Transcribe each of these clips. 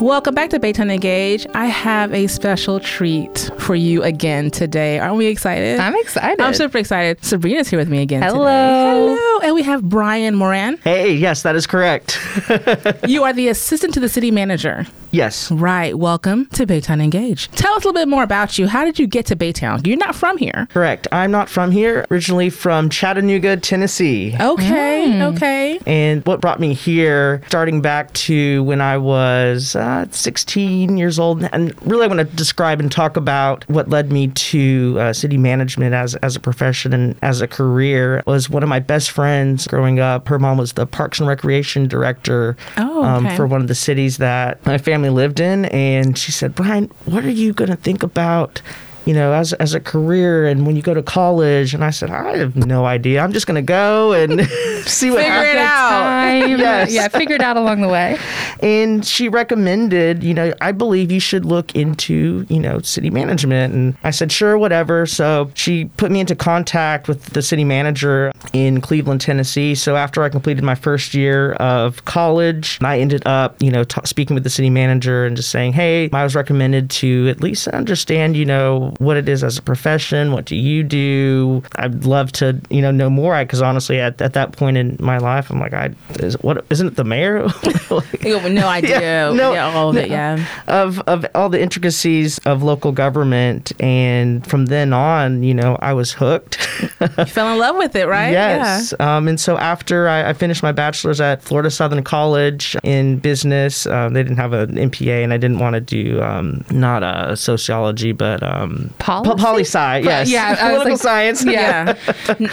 Welcome back to Baytown Engage. I have a special treat for you again today. Aren't we excited? I'm excited. I'm super excited. Sabrina's here with me again. Hello. Today. Hello. And we have Brian Moran. Hey, yes, that is correct. you are the assistant to the city manager. Yes. Right. Welcome to Baytown Engage. Tell us a little bit more about you. How did you get to Baytown? You're not from here. Correct. I'm not from here. Originally from Chattanooga, Tennessee. Okay. Mm. Okay. And what brought me here, starting back to when I was uh, 16 years old, and really I want to describe and talk about what led me to uh, city management as, as a profession and as a career, was one of my best friends growing up. Her mom was the Parks and Recreation director oh, okay. um, for one of the cities that my family lived in. And she said, Brian, what are you going to think about you know, as, as a career and when you go to college. And I said, I have no idea. I'm just going to go and see what figure happens. it out. yes. Yeah, figure it out along the way. And she recommended, you know, I believe you should look into, you know, city management. And I said, sure, whatever. So she put me into contact with the city manager in Cleveland, Tennessee. So after I completed my first year of college, I ended up, you know, t- speaking with the city manager and just saying, hey, I was recommended to at least understand, you know, what it is as a profession. What do you do? I'd love to, you know, know more. Because honestly, at, at that point in my life, I'm like, I is what isn't it the mayor? like, no idea. Yeah, no, yeah, all of no, it. Yeah, of of all the intricacies of local government, and from then on, you know, I was hooked. you fell in love with it, right? Yes. Yeah. Um, and so after I, I, finished my bachelor's at Florida Southern College in business, uh, they didn't have an MPA, and I didn't want to do um, not a uh, sociology, but um, Policy? poli sci. Yes, yeah, political like, science. Yeah,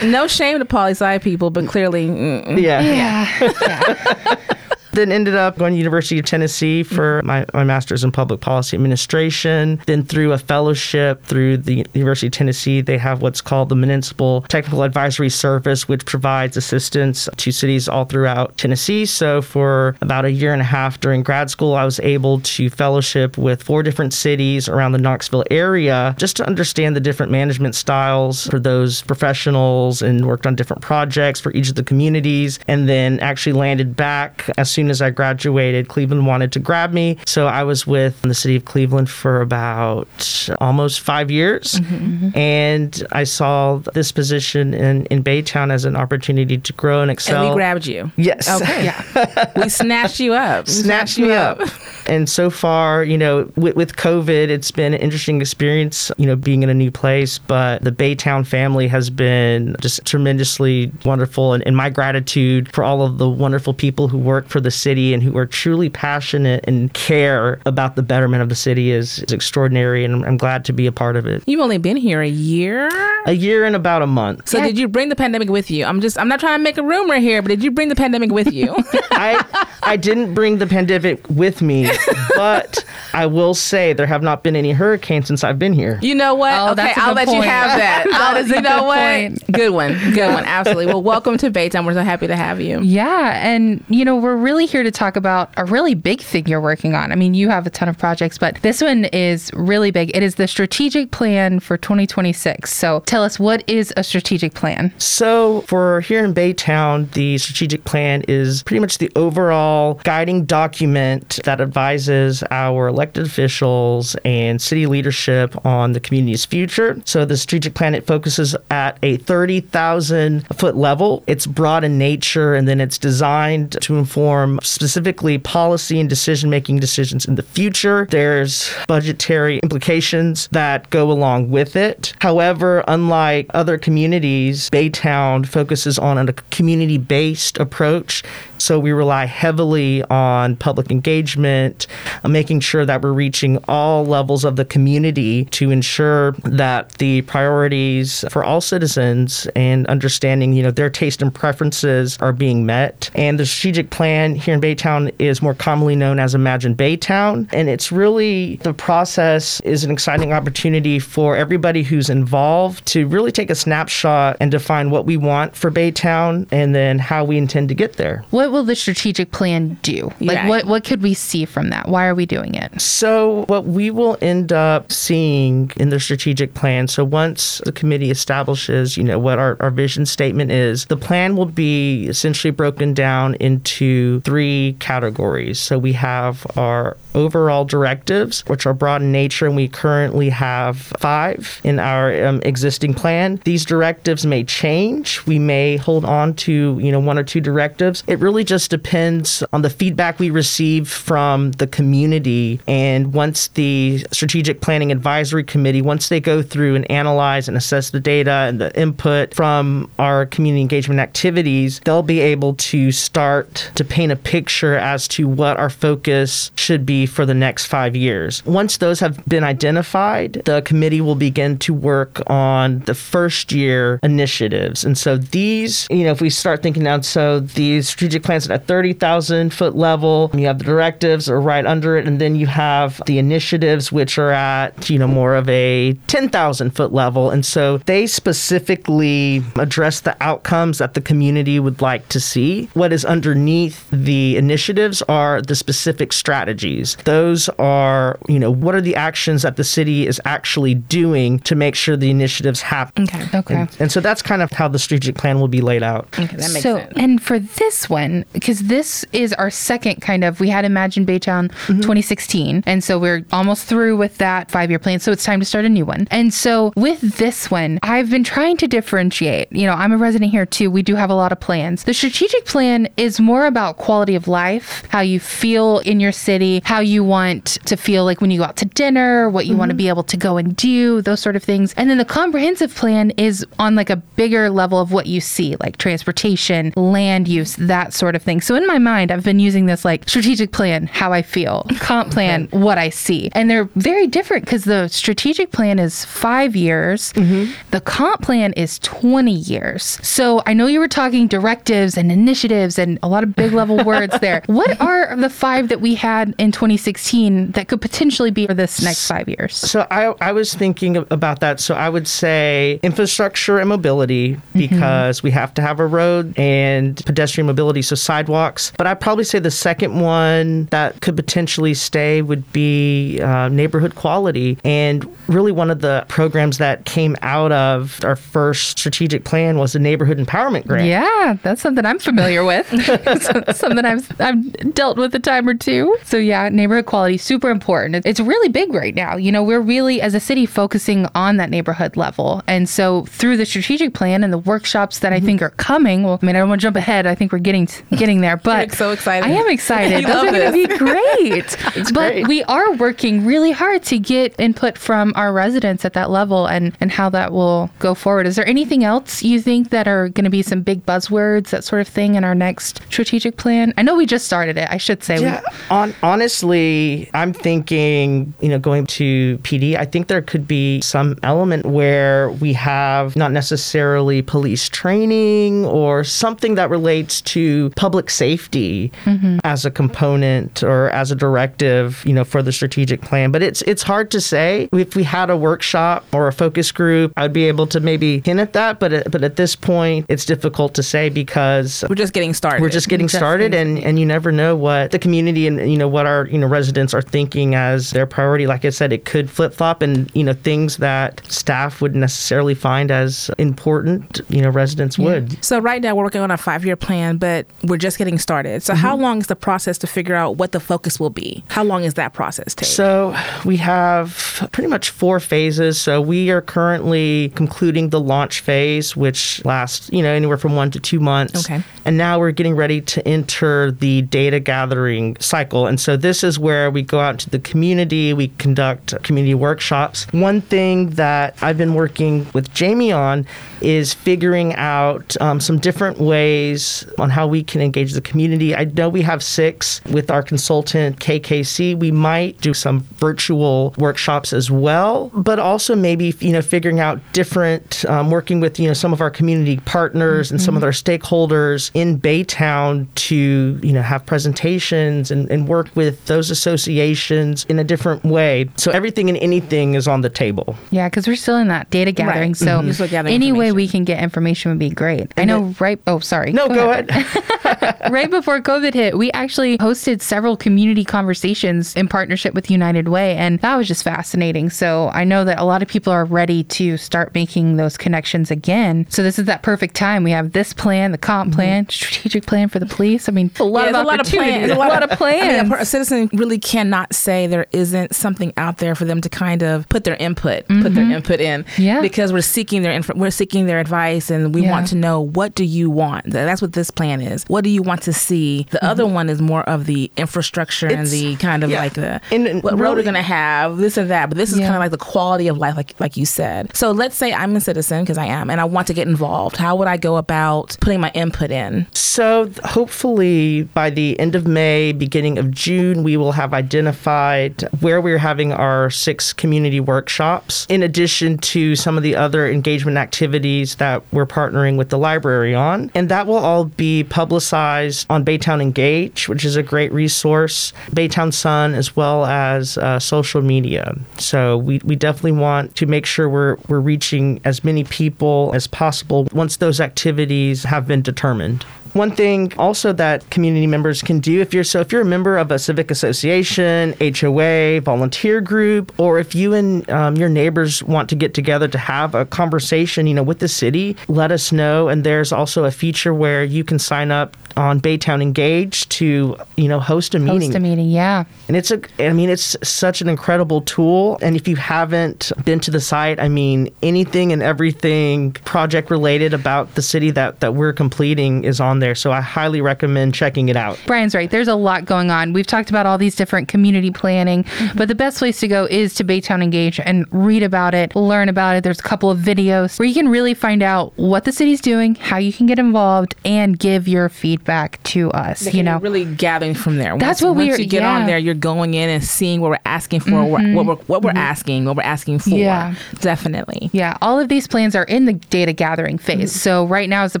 no shame to poli sci people, but clearly, mm-mm. yeah, yeah. yeah. Then ended up going to University of Tennessee for my, my master's in public policy administration. Then through a fellowship through the University of Tennessee, they have what's called the Municipal Technical Advisory Service, which provides assistance to cities all throughout Tennessee. So for about a year and a half during grad school, I was able to fellowship with four different cities around the Knoxville area just to understand the different management styles for those professionals and worked on different projects for each of the communities and then actually landed back as soon soon as I graduated, Cleveland wanted to grab me. So I was with the city of Cleveland for about almost five years. Mm-hmm, mm-hmm. And I saw this position in, in Baytown as an opportunity to grow and excel. And we grabbed you. Yes. Okay. Yeah. we snatched you up. We snatched, snatched me up. up. and so far, you know, with, with COVID, it's been an interesting experience, you know, being in a new place. But the Baytown family has been just tremendously wonderful. And, and my gratitude for all of the wonderful people who work for the city and who are truly passionate and care about the betterment of the city is, is extraordinary, and I'm glad to be a part of it. You've only been here a year. A year and about a month. So yeah. did you bring the pandemic with you? I'm just I'm not trying to make a rumor here, but did you bring the pandemic with you? I I didn't bring the pandemic with me, but I will say there have not been any hurricanes since I've been here. You know what? Oh, okay, I'll let point. you have that. that is you know what? Point. Good one. Good one. Absolutely. Well, welcome to Baytown. We're so happy to have you. Yeah, and you know we're really here to talk about a really big thing you're working on. I mean, you have a ton of projects, but this one is really big. It is the strategic plan for 2026. So tell us what is a strategic plan? So for here in Baytown, the strategic plan is pretty much the overall guiding document that advises our elected officials and city leadership on the community's future. So the strategic plan it focuses at a 30,000 foot level. It's broad in nature and then it's designed to inform specifically policy and decision making decisions in the future. There's budgetary implications that go along with it. However, unlike other communities, Baytown focuses on a community based approach. So we rely heavily on public engagement, uh, making sure that we're reaching all levels of the community to ensure that the priorities for all citizens and understanding, you know, their taste and preferences are being met. And the strategic plan here in Baytown is more commonly known as Imagine Baytown. And it's really the process is an exciting opportunity for everybody who's involved to really take a snapshot and define what we want for Baytown and then how we intend to get there. What what will the strategic plan do? Like Right. what what could we see from that? Why are we doing it? So, what we will end up seeing in the strategic plan, so once the committee establishes, you know, what our, our vision statement is, the plan will be essentially broken down into three categories. So, we have our overall directives, which are broad in nature, and we currently have five in our um, existing plan. These directives may change. We may hold on to, you know, one or two directives. It really just depends on the feedback we receive from the community. And once the Strategic Planning Advisory Committee, once they go through and analyze and assess the data and the input from our community engagement activities, they'll be able to start to paint a picture as to what our focus should be for the next five years. Once those have been identified, the committee will begin to work on the first year initiatives. And so these, you know, if we start thinking now, so the strategic plans at a 30,000 foot level, you have the directives are right under it, and then you have the initiatives, which are at, you know, more of a 10,000 foot level. And so they specifically address the outcomes that the community would like to see. What is underneath the initiatives are the specific strategies. Those are, you know, what are the actions that the city is actually doing to make sure the initiatives happen. Okay. Okay. And, and so that's kind of how the strategic plan will be laid out. Okay, that makes so, sense. and for this one, because this is our second kind of, we had Imagine Baytown Mm-hmm. 2016. And so we're almost through with that five year plan. So it's time to start a new one. And so with this one, I've been trying to differentiate. You know, I'm a resident here too. We do have a lot of plans. The strategic plan is more about quality of life, how you feel in your city, how you want to feel like when you go out to dinner, what you want to mm-hmm. be able to go and do, those sort of things. And then the comprehensive plan is on like a bigger level of what you see, like transportation, land use, that sort of thing. So in my mind, I've been using this like strategic plan, how I feel, comp plan, what I see. And they're very different because the strategic plan is five years, mm-hmm. the comp plan is 20 years. So I know you were talking directives and initiatives and a lot of big level words there. What are the five that we had in 2016 that could potentially be for this next five years? So I, I was thinking about that. So I would say infrastructure and mobility because we have to have a road and pedestrian mobility, so sidewalks. But I'd probably say the second one that could potentially stay would be uh, neighborhood quality. And really, one of the programs that came out of our first strategic plan was the neighborhood empowerment grant. Yeah, that's something I'm familiar with. Something I've I've dealt with a time or two. So yeah, neighborhood quality is super important. It's really big right now. You know, we're really as a city focusing on that neighborhood level. And so through the strategic plan and the workshops that I mm-hmm. think are coming, well, I mean, I don't want to jump ahead. I think we're getting getting there, but so excited. I am excited. Those are going to be great. but great. we are working really hard to get input from our residents at that level and and how that will go forward. Is there anything else you think that are going to be some big buzzwords, that sort of thing, in our next strategic plan? I know we just started it. I should say. We- Yeah, on, honestly, I'm thinking, you know, going to PD, I think there could be some element where we have not necessarily police training or something that relates to public safety mm-hmm. as a component or as a directive, you know, for the strategic plan. But it's it's hard to say. If we had a workshop or a focus group, I would be able to maybe hint at that. But at, but at this point, it's difficult to say because We're just getting started. we're just getting started and, and you never know what the community and you know what our you know residents are thinking as their priority like i said it could flip-flop and you know things that staff wouldn't necessarily find as important you know residents would So right now we're working on a five-year plan, but we're just getting started. So how mm-hmm. long is the process to figure out what the focus will be? How long is that process take? So we have pretty much four phases. So we are currently concluding the launch phase, which lasts, you know, anywhere from one to two months. Okay. And now we're getting ready to enter the data gathering cycle. And so this is where we go out to the community, we conduct community workshops. One thing that I've been working with Jamie on is figuring out um, some different ways on how we can engage the community. I know we have six with our consultant KKC. We might do some virtual workshops as well, but also maybe you know figuring out different um, working with you know some of our community partners and some of our stakeholders in Baytown to you know have presentations and, and work with those associations in a different way. So everything and anything is on the table. Yeah, because we're still in that data gathering. Right. So Mhm. Just look at the any way we can get information would be great. I know, right? Oh, sorry. No, go, ahead. right before COVID hit, we actually hosted several community conversations in partnership with United Way, and that was just fascinating. So I know that a lot of people are ready to start making those connections again. So this is that perfect time. We have this plan, the comp Mm-hmm. plan, strategic plan for the police. I mean, a lot Yeah, of a lot of opportunities, plans. a lot of I plans. mean, a, citizen really cannot say there isn't something out there for them to kind of put their input, put their input in. Mm-hmm. Yeah. Because we're seeking their inf- we're seeking their advice, and we Yeah. want to know what do you want. That's what this plan is. What do you want to see? The other one is more of the infrastructure and Mm-hmm. The kind of yeah. like the And- and what road we're gonna have, this and that. But this is Yeah. kind of like the quality of life, like like you said. So let's say I'm a citizen because I am, and I want to get involved. How would I go about putting my input in? So hopefully by the end of May, beginning of June, we will have identified where we're having our six community workshops, in addition to some of the other engagement activities that we're partnering with the library on. And that will all be publicized on Baytown Engage, which is a great resource, Baytown Sun, as well as uh, social media. So we, we definitely want to make sure we're, we're reaching as many people as possible once those activities have been determined. One thing also that community members can do if you're so if you're a member of a civic association, HOA, volunteer group, or if you and um, your neighbors want to get together to have a conversation, you know, with the city, let us know. And there's also a feature where you can sign up on Baytown Engage to you know host a meeting. Host a meeting, yeah. And it's a, I mean, it's such an incredible tool. And if you haven't been to the site, I mean, anything and everything project related about the city that, that we're completing is on there. So I highly recommend checking it out. Brian's right. There's a lot going on. We've talked about all these different community planning, mm-hmm. but the best place to go is to Baytown Engage and read about it, learn about it. There's a couple of videos where you can really find out what the city's doing, how you can get involved, and give your feedback to us. You know, really gathering from there. That's once, what once we're- you get yeah. on there, you're going in and seeing what we're asking for, what, what we're what we're mm-hmm. asking, what we're asking for. Yeah. Definitely. Yeah, all of these plans are in the data gathering phase. Mm-hmm. So right now is the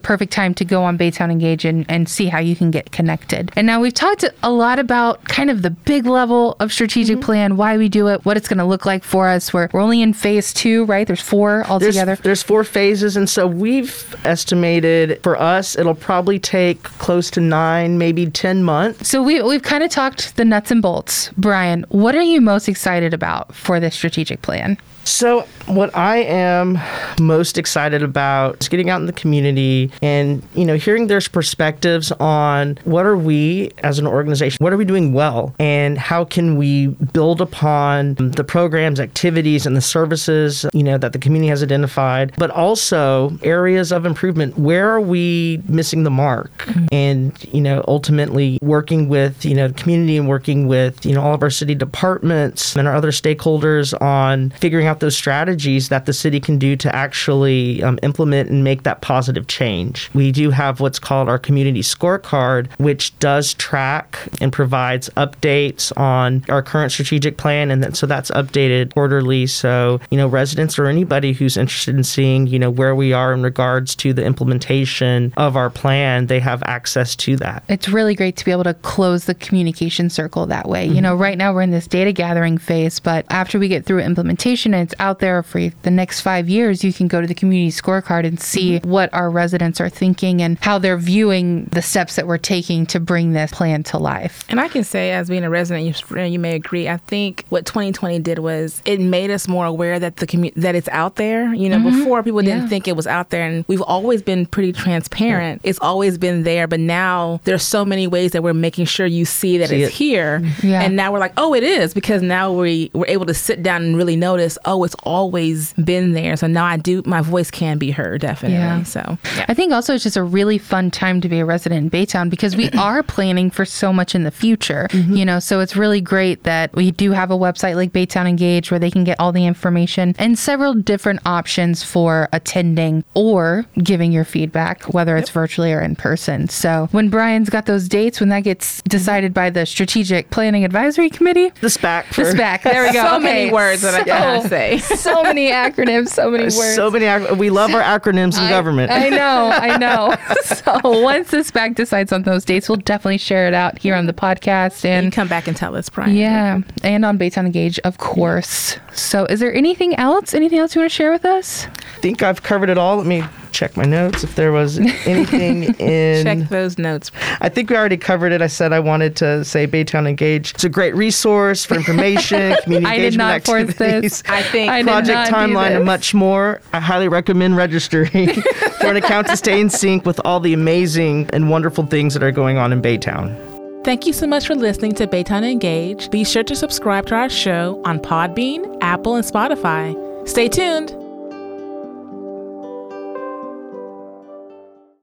perfect time to go on Baytown Engage and, and see how you can get connected. And now we've talked a lot about kind of the big level of strategic mm-hmm. plan, why we do it, what it's going to look like for us. We're, we're only in phase two, right? There's four There's, altogether. there's four phases. And so we've estimated for us, it'll probably take close to nine, maybe 10 months. So we, we've kind of talked the nuts and bolts. Brian, what are you most excited about for this strategic plan? So, what I am most excited about is getting out in the community and, you know, hearing their perspectives on what are we as an organization, what are we doing well, and how can we build upon the programs, activities, and the services, you know, that the community has identified, but also areas of improvement. Where are we missing the mark? And, you know, ultimately working with, you know, the community and working with, you know, all of our city departments and our other stakeholders on figuring out those strategies that the city can do to actually um, implement and make that positive change. We do have what's called our community scorecard, which does track and provides updates on our current strategic plan, and then, so that's updated quarterly. So you know, residents or anybody who's interested in seeing you know where we are in regards to the implementation of our plan, they have access to that. it's really great to be able to close the communication circle that way. You know, right now we're in this data gathering phase, but after we get through implementation and it's out there for the next five years, you can go to the community scorecard and see mm-hmm. what our residents are thinking and how they're viewing the steps that we're taking to bring this plan to life. And I can say, as being a resident, you, you may agree. I think what 2020 did was it made us more aware that the commu- that it's out there. You know, mm-hmm. before people didn't Yeah. think it was out there, and we've always been pretty transparent. It's always been there, but now there's so many ways that we're making sure you see that See it's it. here. Mm-hmm. Yeah. And now we're like, oh, it is because now we we're able to sit down and really notice. Oh, Oh, it's always been there. So now I do. My voice can be heard definitely. Yeah. So I think also it's just a really fun time to be a resident in Baytown because we are planning for so much in the future, mm-hmm. you know, so it's really great that we do have a website like Baytown Engage where they can get all the information and several different options for attending or giving your feedback, whether it's virtually or in person. So when Brian's got those dates, when that gets decided by the Strategic Planning Advisory Committee, The SPAC for the SPAC, there we go. so Okay. many words that I cannot So- say. So many acronyms, so many words. so many. ac- We love our acronyms in government. I know, I know. so once this SPAC decides on those dates, we'll definitely share it out here on the podcast You and come back and tell us, Brian. yeah, and on Baytown Engage, of course. So is there anything else? Anything else you want to share with us? I think I've covered it all. Let me check my notes if there was anything in. Check those notes. I think we already covered it. I said I wanted to say Baytown Engage. It's a great resource for information, community I did engagement not force activities. this. I think I did project not timeline and much more. I highly recommend registering for an account to stay in sync with all the amazing and wonderful things that are going on in Baytown. Thank you so much for listening to Baytown Engage. Be sure to subscribe to our show on Podbean, Apple, and Spotify. Stay tuned.